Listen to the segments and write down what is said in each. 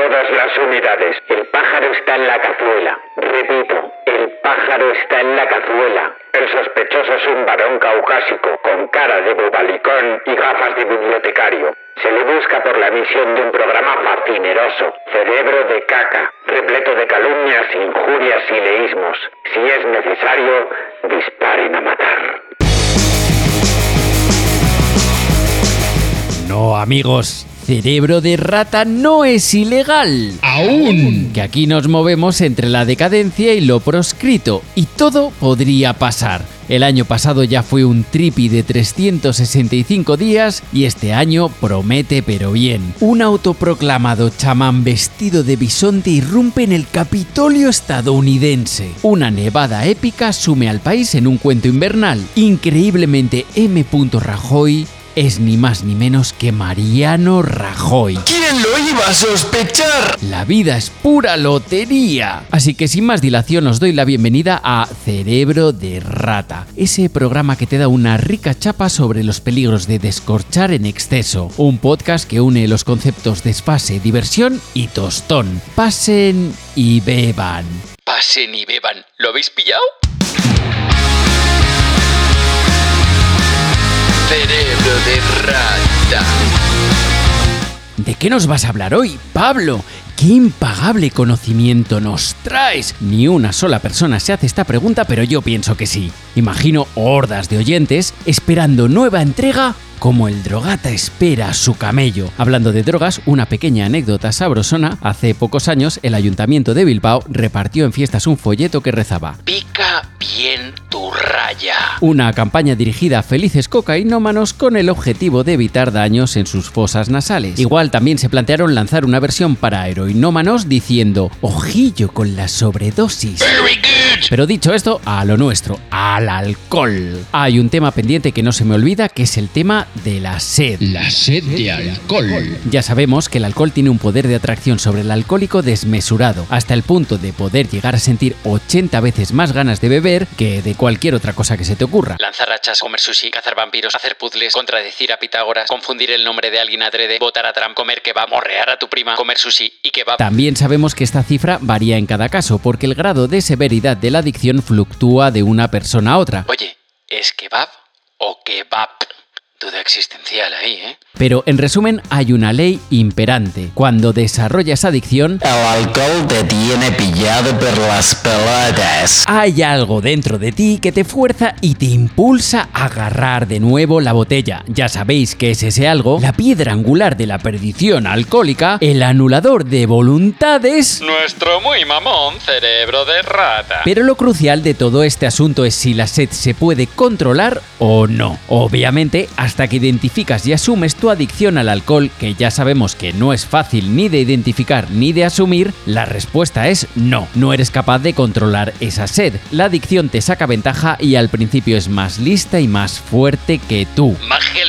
todas las unidades. El pájaro está en la cazuela. Repito, el pájaro está en la cazuela. El sospechoso es un varón caucásico, con cara de bobalicón y gafas de bibliotecario. Se le busca por la emisión de un programa fascineroso, cerebro de caca, repleto de calumnias, injurias y leísmos. Si es necesario, disparen a matar. No, amigos, cerebro de rata no es ilegal. Aún. Que aquí nos movemos entre la decadencia y lo proscrito, y todo podría pasar. El año pasado ya fue un tripi de 365 días y este año promete pero bien. Un autoproclamado chamán vestido de bisonte irrumpe en el Capitolio estadounidense. Una nevada épica sume al país en un cuento invernal. Increíblemente M. Rajoy es ni más ni menos que Mariano Rajoy. ¿Quién lo iba a sospechar? La vida es pura lotería. Así que sin más dilación os doy la bienvenida a Cerebro de Rata, ese programa que te da una rica chapa sobre los peligros de descorchar en exceso. Un podcast que une los conceptos desfase, diversión y tostón. Pasen y beban. Pasen y beban. ¿Lo habéis pillado? Cerebro de rata. ¿De qué nos vas a hablar hoy, Pablo? ¿Qué impagable conocimiento nos traes? Ni una sola persona se hace esta pregunta, pero yo pienso que sí. Imagino hordas de oyentes esperando nueva entrega como el drogata espera su camello. Hablando de drogas, una pequeña anécdota sabrosona. Hace pocos años, el ayuntamiento de Bilbao repartió en fiestas un folleto que rezaba Pica bien tu raya. Una campaña dirigida a felices cocainómanos con el objetivo de evitar daños en sus fosas nasales. Igual también se plantearon lanzar una versión para heroinómanos diciendo ojillo con la sobredosis. Pero dicho esto, a lo nuestro, al alcohol. Hay un tema pendiente que no se me olvida, que es el tema de la sed. La sed de alcohol. Ya sabemos que el alcohol tiene un poder de atracción sobre el alcohólico desmesurado, hasta el punto de poder llegar a sentir 80 veces más ganas de beber que de cualquier otra cosa que se te ocurra. Lanzar rachas, comer sushi, cazar vampiros, hacer puzzles, contradecir a Pitágoras, confundir el nombre de alguien adrede, votar a Trump, comer kebab, morrear a tu prima, comer sushi y kebab. También sabemos que esta cifra varía en cada caso, porque el grado de severidad de la adicción fluctúa de una persona a otra. Oye, ¿es kebab o kebab? Duda existencial ahí, ¿eh? Pero en resumen, hay una ley imperante. Cuando desarrollas adicción, El alcohol te tiene pillado por las pelotas. hay algo dentro de ti que te fuerza y te impulsa a agarrar de nuevo la botella. Ya sabéis que es ese algo, la piedra angular de la perdición alcohólica, el anulador de voluntades. Nuestro muy mamón cerebro de rata. Pero lo crucial de todo este asunto es si la sed se puede controlar o no. Obviamente, hasta que identificas y asumes tu adicción al alcohol, que ya sabemos que no es fácil ni de identificar ni de asumir, la respuesta es no. No eres capaz de controlar esa sed. La adicción te saca ventaja y al principio es más lista y más fuerte que tú. Magia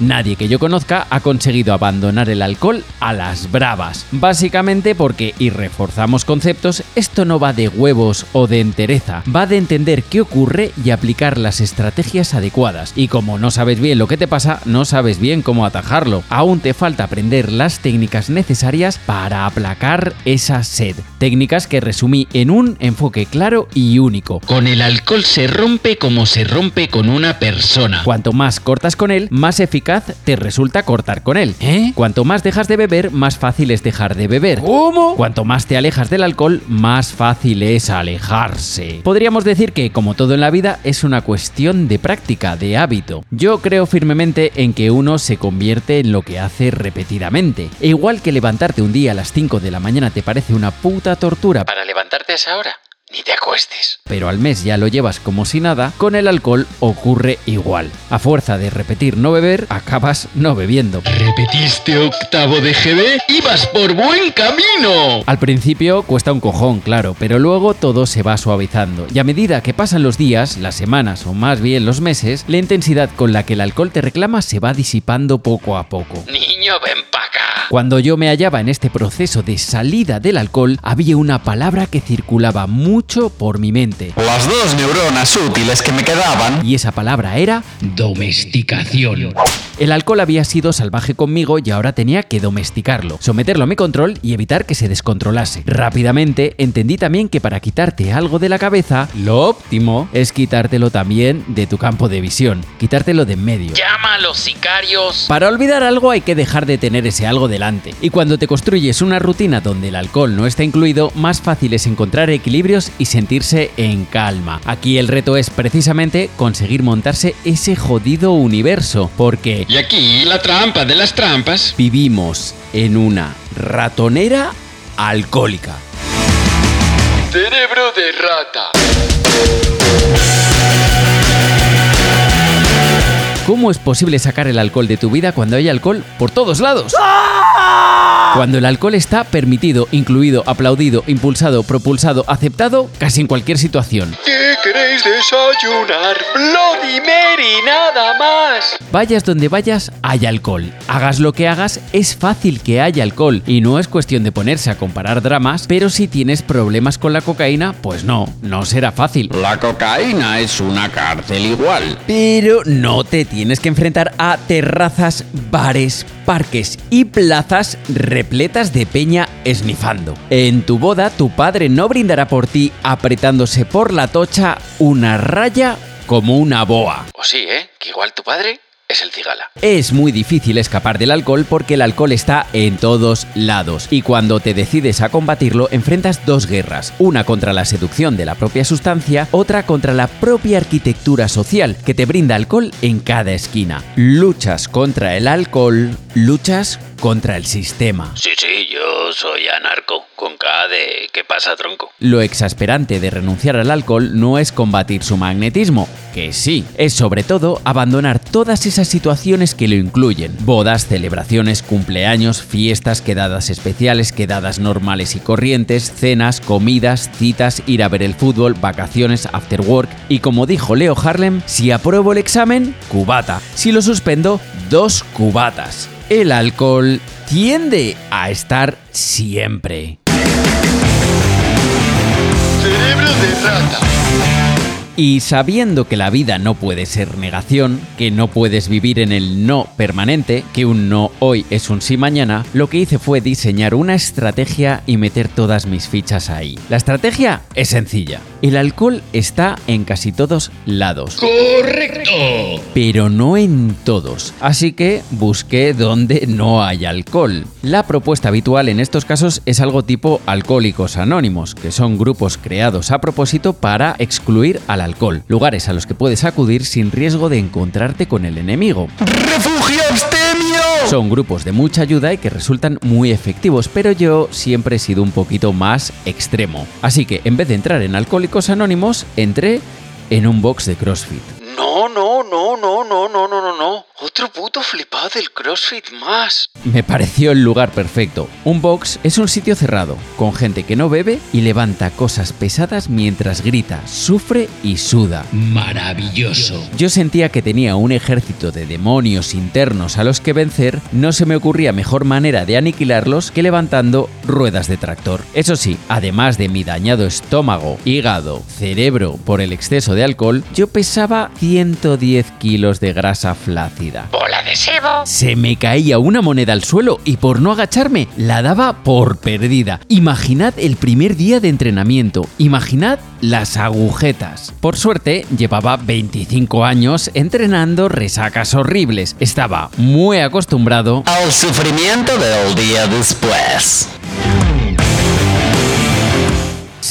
Nadie que yo conozca ha conseguido abandonar el alcohol a las bravas. Básicamente porque, y reforzamos conceptos, esto no va de huevos o de entereza, va de entender qué ocurre y aplicar las estrategias adecuadas. Y como no sabes bien lo que te pasa, no sabes bien cómo atajarlo. Aún te falta aprender las técnicas necesarias para aplacar esa sed. Técnicas que resumí en un enfoque claro y único. Con el alcohol se rompe como se rompe con una persona. Cuanto más cortas con él, más eficaz te resulta cortar con él. ¿Eh? Cuanto más dejas de beber, más fácil es dejar de beber. ¿Cómo? Cuanto más te alejas del alcohol, más fácil es alejarse. Podríamos decir que, como todo en la vida, es una cuestión de práctica, de hábito. Yo creo firmemente en que uno se convierte en lo que hace repetidamente. E igual que levantarte un día a las 5 de la mañana te parece una puta tortura, Para levantarte a esa hora, ni te acuestes. pero al mes ya lo llevas como si nada, con el alcohol ocurre igual. A fuerza de repetir no beber, acabas no bebiendo. ¿Repetiste octavo de GB? ¡Ibas por buen camino! Al principio cuesta un cojón, claro, pero luego todo se va suavizando. Y a medida que pasan los días, las semanas o más bien los meses, la intensidad con la que el alcohol te reclama se va disipando poco a poco. Niño, ven pa' acá. Cuando yo me hallaba en este proceso de salida del alcohol, había una palabra que circulaba muy mucho por mi mente. Las dos neuronas útiles que me quedaban. Y esa palabra era Domesticación. el alcohol había sido salvaje conmigo y ahora tenía que domesticarlo, someterlo a mi control y evitar que se descontrolase. Rápidamente entendí también que para quitarte algo de la cabeza, lo óptimo es quitártelo también de tu campo de visión, quitártelo de en medio. Llama a los sicarios. Para olvidar algo hay que dejar de tener ese algo delante. Y cuando te construyes una rutina donde el alcohol no está incluido, más fácil es encontrar equilibrios y sentirse en calma. Aquí el reto es precisamente conseguir montarse ese jodido universo, porque Y aquí la trampa de las trampas. vivimos en una ratonera alcohólica. Cerebro de rata. ¿Cómo es posible sacar el alcohol de tu vida cuando hay alcohol por todos lados? Cuando el alcohol está permitido, incluido, aplaudido, impulsado, propulsado, aceptado, casi en cualquier situación. ¿Qué queréis desayunar? Bloody Mary, nada más. Vayas donde vayas, hay alcohol. Hagas lo que hagas, es fácil que haya alcohol. Y no es cuestión de ponerse a comparar dramas, pero si tienes problemas con la cocaína, pues no, no será fácil. La cocaína es una cárcel igual. Pero no te tienes que enfrentar a terrazas, bares, parques y plazas repletas de peña esnifando. En tu boda, tu padre no brindará por ti apretándose por la tocha una raya como una boa. O sí, ¿eh? Que igual tu padre es el cigala. Es muy difícil escapar del alcohol porque el alcohol está en todos lados y cuando te decides a combatirlo enfrentas dos guerras, una contra la seducción de la propia sustancia, otra contra la propia arquitectura social que te brinda alcohol en cada esquina. Luchas contra el alcohol, luchas contra el sistema. Sí, sí, yo soy anarco. Con K de ¿qué pasa, tronco? Lo exasperante de renunciar al alcohol no es combatir su magnetismo, que sí, es sobre todo abandonar todas esas situaciones que lo incluyen. Bodas, celebraciones, cumpleaños, fiestas, quedadas especiales, quedadas normales y corrientes, cenas, comidas, citas, ir a ver el fútbol, vacaciones, after work y como dijo Leo Harlem, si apruebo el examen, cubata. Si lo suspendo, dos cubatas. El alcohol tiende a estar siempre. Cerebro de rata. Y sabiendo que la vida no puede ser negación, que no puedes vivir en el no permanente, que un no hoy es un sí mañana, lo que hice fue diseñar una estrategia y meter todas mis fichas ahí. La estrategia es sencilla. El alcohol está en casi todos lados. Correcto. pero no en todos. Así que busqué donde no hay alcohol. La propuesta habitual en estos casos es algo tipo Alcohólicos Anónimos, que son grupos creados a propósito para excluir al alcohol, lugares a los que puedes acudir sin riesgo de encontrarte con el enemigo. ¡Refugio abstemio! Son grupos de mucha ayuda y que resultan muy efectivos, pero yo siempre he sido un poquito más extremo. Así que en vez de entrar en Alcohólicos Anónimos, entré en un box de CrossFit. No, no, no, no, no, no, no, no, no. Otro puto flipado del CrossFit más. Me pareció el lugar perfecto. Un box es un sitio cerrado, con gente que no bebe y levanta cosas pesadas mientras grita, sufre y suda. Maravilloso. Yo sentía que tenía un ejército de demonios internos a los que vencer, no se me ocurría mejor manera de aniquilarlos que levantando ruedas de tractor. Eso sí, además de mi dañado estómago, hígado, cerebro por el exceso de alcohol, yo pesaba 110 kilos de grasa flácida. Bola de sebo. Se me caía una moneda al suelo y por no agacharme la daba por perdida. Imaginad el primer día de entrenamiento, imaginad las agujetas. Por suerte llevaba 25 años entrenando resacas horribles. Estaba muy acostumbrado Al sufrimiento del día después.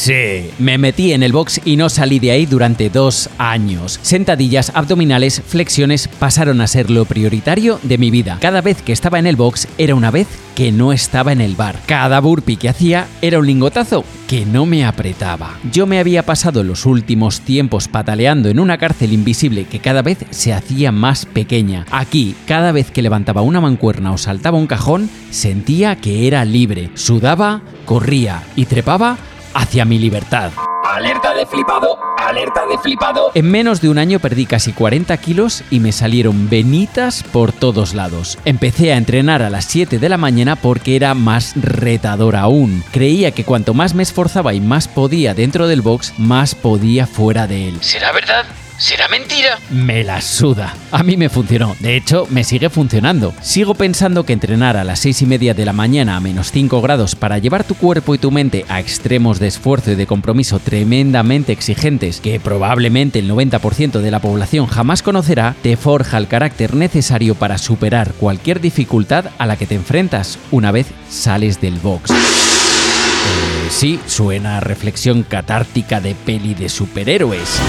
Sí, me metí en el box y no salí de ahí durante dos años. Sentadillas, abdominales, flexiones pasaron a ser lo prioritario de mi vida. Cada vez que estaba en el box era una vez que no estaba en el bar. Cada burpee que hacía era un lingotazo que no me apretaba. Yo me había pasado los últimos tiempos pataleando en una cárcel invisible que cada vez se hacía más pequeña. Aquí, cada vez que levantaba una mancuerna o saltaba un cajón, sentía que era libre. Sudaba, corría y trepaba hacia mi libertad. Alerta de flipado, alerta de flipado. En menos de un año perdí casi 40 kilos y me salieron venitas por todos lados. Empecé a entrenar a las 7 de la mañana porque era más retador aún. Creía que cuanto más me esforzaba y más podía dentro del box, más podía fuera de él. ¿Será verdad? ¿Será mentira? Me la suda. A mí me funcionó. De hecho, me sigue funcionando. Sigo pensando que entrenar a las 6 y media de la mañana a menos 5 grados para llevar tu cuerpo y tu mente a extremos de esfuerzo y de compromiso tremendamente exigentes que probablemente el 90% de la población jamás conocerá, te forja el carácter necesario para superar cualquier dificultad a la que te enfrentas una vez sales del box. Eh, sí, suena a reflexión catártica de peli de superhéroes.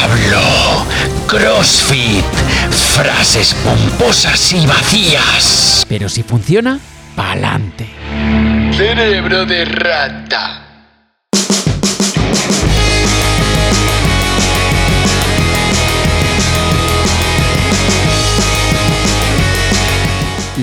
Pablo, CrossFit, frases pomposas y vacías. Pero si funciona, pa'lante. Cerebro de rata.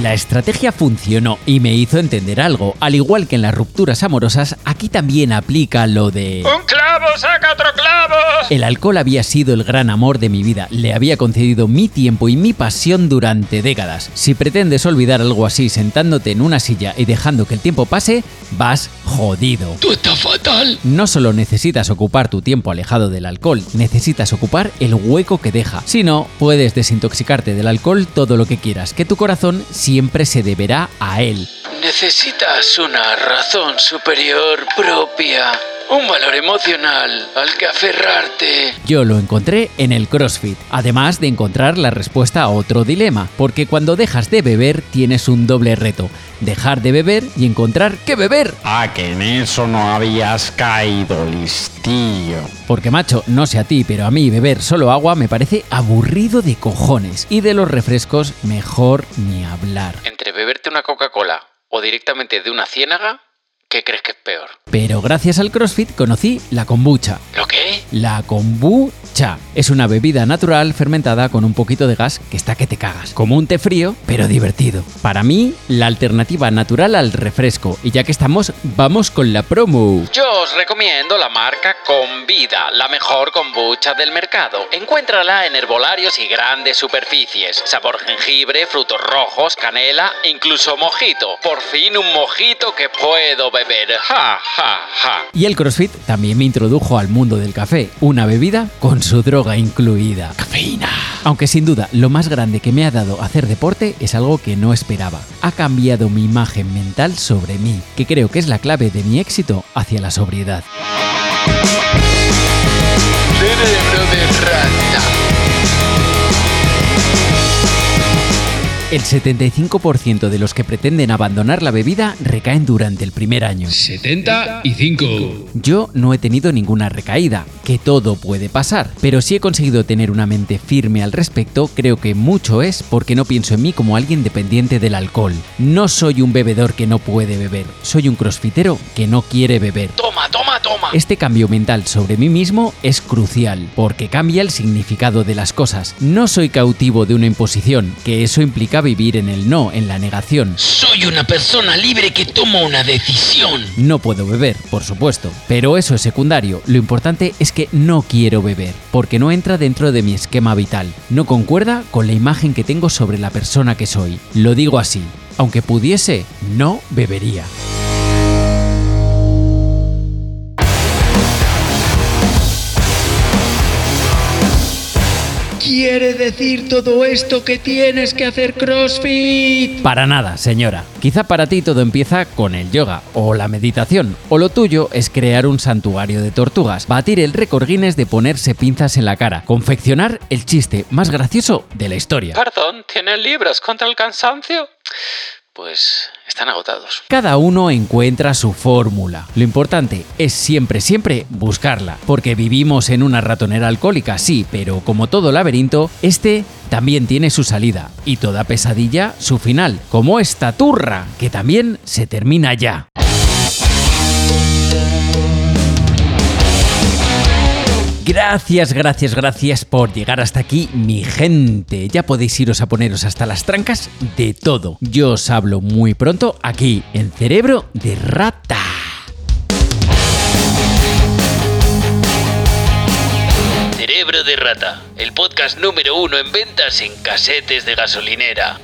La estrategia funcionó y me hizo entender algo. Al igual que en las rupturas amorosas, aquí también aplica lo de... ¡Un clavo saca otro clavo! El alcohol había sido el gran amor de mi vida, le había concedido mi tiempo y mi pasión durante décadas. Si pretendes olvidar algo así sentándote en una silla y dejando que el tiempo pase, vas jodido. Tú estás fatal. No solo necesitas ocupar tu tiempo alejado del alcohol, necesitas ocupar el hueco que deja. Si no, puedes desintoxicarte del alcohol todo lo que quieras, que tu corazón siempre se deberá a él. Necesitas una razón superior propia. Un valor emocional al que aferrarte. Yo lo encontré en el CrossFit, además de encontrar la respuesta a otro dilema, porque cuando dejas de beber tienes un doble reto, dejar de beber y encontrar qué beber. Ah, que en eso no habías caído, listillo. Porque macho, no sé a ti, pero a mí beber solo agua me parece aburrido de cojones, y de los refrescos mejor ni hablar. Entre beberte una Coca-Cola o directamente de una ciénaga, ¿qué crees que es peor? Pero gracias al CrossFit conocí la kombucha. ¿Lo qué? La kombucha es una bebida natural fermentada con un poquito de gas que está que te cagas. Como un té frío, pero divertido. Para mí, la alternativa natural al refresco. Y ya que estamos, vamos con la promo. Yo os recomiendo la marca Convida, la mejor kombucha del mercado. Encuéntrala en herbolarios y grandes superficies. Sabor jengibre, frutos rojos, canela e incluso mojito. Por fin un mojito que puedo beber. Ja, ja, ja. Y el CrossFit también me introdujo al mundo del café, una bebida con su droga incluida. Cafeína. Aunque sin duda lo más grande que me ha dado hacer deporte es algo que no esperaba. Ha cambiado mi imagen mental sobre mí, que creo que es la clave de mi éxito hacia la sobriedad. Cerebro de rata. El 75% de los que pretenden abandonar la bebida recaen durante el primer año. 75. Yo no he tenido ninguna recaída, que todo puede pasar, pero si he conseguido tener una mente firme al respecto, creo que mucho es porque no pienso en mí como alguien dependiente del alcohol. No soy un bebedor que no puede beber, soy un crossfitero que no quiere beber. Toma, toma, toma. Este cambio mental sobre mí mismo es crucial, porque cambia el significado de las cosas. No soy cautivo de una imposición, que eso implica vivir en el no, en la negación. Soy una persona libre que toma una decisión. No puedo beber, por supuesto, pero eso es secundario. Lo importante es que no quiero beber, porque no entra dentro de mi esquema vital. No concuerda con la imagen que tengo sobre la persona que soy. Lo digo así. Aunque pudiese, no bebería. ¿Quiere decir todo esto que tienes que hacer CrossFit? Para nada, señora. Quizá para ti todo empieza con el yoga o la meditación, o lo tuyo es crear un santuario de tortugas, batir el récord Guinness de ponerse pinzas en la cara, confeccionar el chiste más gracioso de la historia. Perdón, ¿tienen libros contra el cansancio? Pues están agotados. Cada uno encuentra su fórmula. Lo importante es siempre, siempre buscarla. Porque vivimos en una ratonera alcohólica, sí, pero como todo laberinto, este también tiene su salida. Y toda pesadilla su final. Como esta turra, que también se termina ya. Gracias, gracias, gracias por llegar hasta aquí, mi gente. Ya podéis iros a poneros hasta las trancas de todo. Yo os hablo muy pronto aquí en Cerebro de Rata. Cerebro de Rata, el podcast número uno en ventas en casetes de gasolinera.